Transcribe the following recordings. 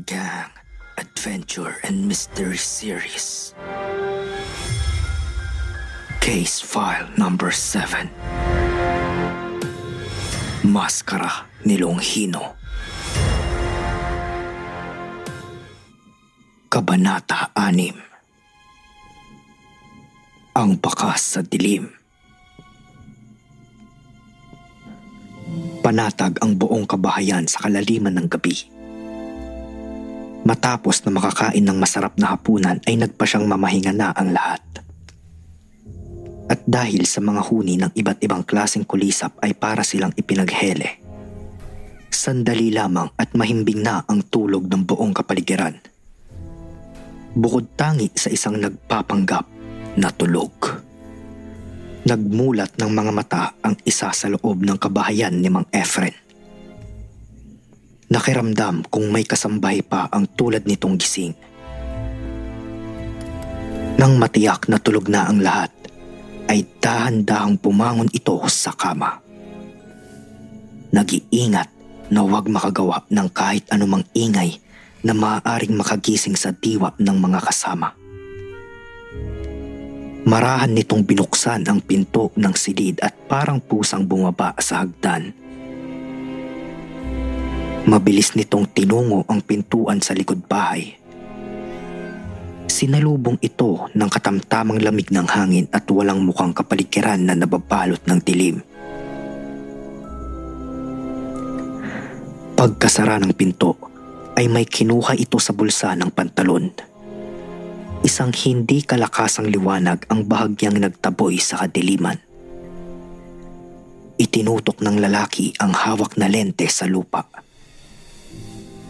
B1 Gang Adventure and Mystery Series. Case File Number 7 Maskara ni Longhino Kabanata 6 Ang Bakas sa Dilim Panatag ang buong kabahayan sa kalaliman ng gabi. Matapos na makakain ng masarap na hapunan ay nagpa siyang mamahinga na ang lahat. At dahil sa mga huni ng iba't ibang klaseng kulisap ay para silang ipinaghele. Sandali lamang at mahimbing na ang tulog ng buong kapaligiran. Bukod tangi sa isang nagpapanggap na tulog. Nagmulat ng mga mata ang isa sa loob ng kabahayan ni Mang Efren. Nakiramdam kung may kasambahay pa ang tulad nitong gising. Nang matiyak na tulog na ang lahat, ay dahan-dahang pumangon ito sa kama. Nag-iingat na huwag makagawa ng kahit anumang ingay na maaaring makagising sa diwa ng mga kasama. Marahan nitong binuksan ang pinto ng silid at parang pusang bumaba sa hagdan. Mabilis nitong tinungo ang pintuan sa likod bahay. Sinalubong ito ng katamtamang lamig ng hangin at walang mukhang kapaligiran na nababalot ng dilim. Pagkasara ng pinto ay may kinuha ito sa bulsa ng pantalon. Isang hindi kalakasang liwanag ang bahagyang nagtaboy sa kadiliman. Itinutok ng lalaki ang hawak na lente sa lupa.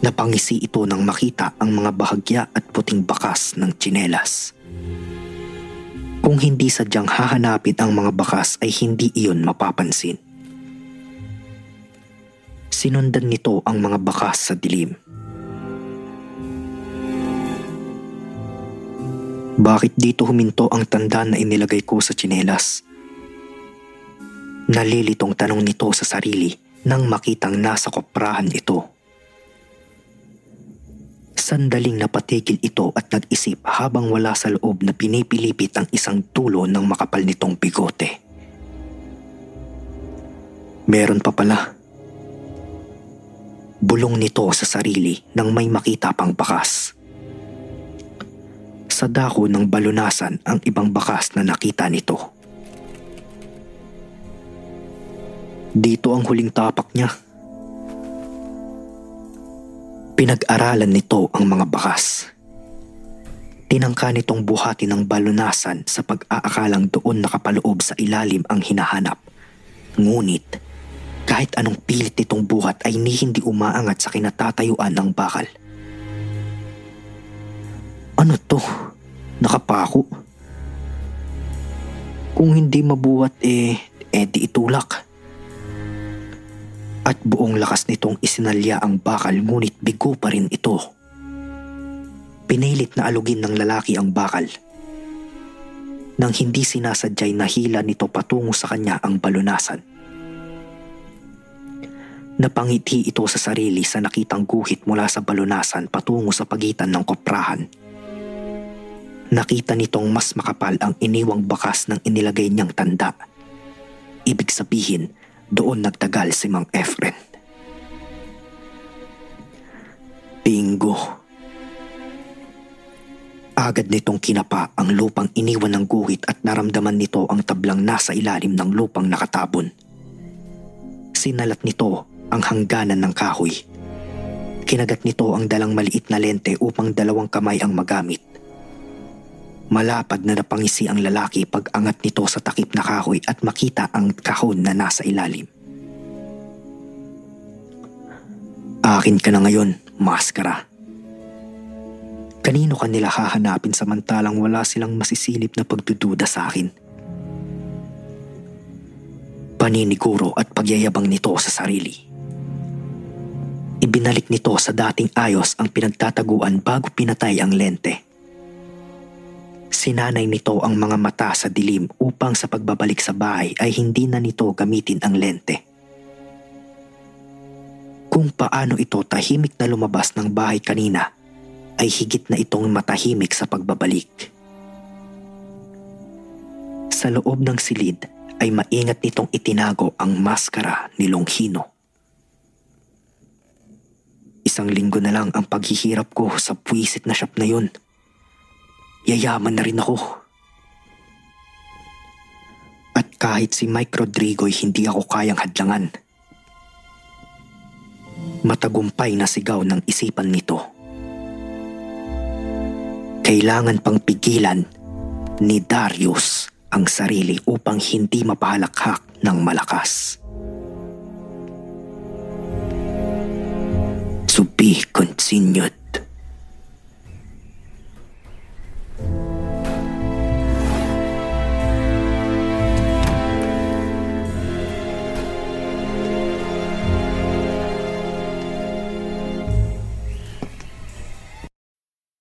Napangisi ito nang makita ang mga bahagya at puting bakas ng tsinelas. Kung hindi sadyang hahanapin ang mga bakas ay hindi iyon mapapansin. Sinundan nito ang mga bakas sa dilim. Bakit dito huminto ang tanda na inilagay ko sa tsinelas? Nalilitong tanong nito sa sarili nang makitang nasa koprahan ito. Sandaling napatigil ito at nag-isip habang wala sa loob na pinipilipit ang isang tulo ng makapal nitong bigote. Meron pa pala. Bulong nito sa sarili nang may makita pang bakas. Sa dako ng balunasan ang ibang bakas na nakita nito. Dito ang huling tapak niya. Pinag-aralan nito ang mga bakas. Tinangka nitong buhati ng balunasan sa pag-aakalang doon nakapaloob sa ilalim ang hinahanap. Ngunit, kahit anong pilit nitong buhat ay ni hindi umaangat sa kinatatayuan ng bakal. Ano to? Nakapako? Kung hindi mabuhat eh, eh di itulak. At buong lakas nitong isinalya ang bakal ngunit bigo pa rin ito. Pinilit na alugin ng lalaki ang bakal. Nang hindi sinasadyay nahila nito patungo sa kanya ang balunasan. Napangiti ito sa sarili sa nakitang guhit mula sa balunasan patungo sa pagitan ng koprahan. Nakita nitong mas makapal ang iniwang bakas ng inilagay niyang tanda. Ibig sabihin, doon nagtagal si Mang Efren. Bingo! Agad nitong kinapa ang lupang iniwan ng guhit at naramdaman nito ang tablang nasa ilalim ng lupang nakatabon. Sinalat nito ang hangganan ng kahoy. Kinagat nito ang dalang maliit na lente upang dalawang kamay ang magamit. Malapad na napangisi ang lalaki pag angat nito sa takip na kahoy at makita ang kahon na nasa ilalim. Akin ka na ngayon, maskara. Kanino ka nila hahanapin samantalang wala silang masisilip na pagdududa sa akin? Paniniguro at pagyayabang nito sa sarili. Ibinalik nito sa dating ayos ang pinagtataguan bago pinatay ang lente. Sinanay nito ang mga mata sa dilim upang sa pagbabalik sa bahay ay hindi na nito gamitin ang lente. Kung paano ito tahimik na lumabas ng bahay kanina ay higit na itong matahimik sa pagbabalik. Sa loob ng silid ay maingat nitong itinago ang maskara ni Longhino. Isang linggo na lang ang paghihirap ko sa puwisit na shop na yun. Yayaman na rin ako. At kahit si Mike Rodrigo hindi ako kayang hadlangan. Matagumpay na sigaw ng isipan nito. Kailangan pang pigilan ni Darius ang sarili upang hindi mapahalakhak ng malakas. to be continued.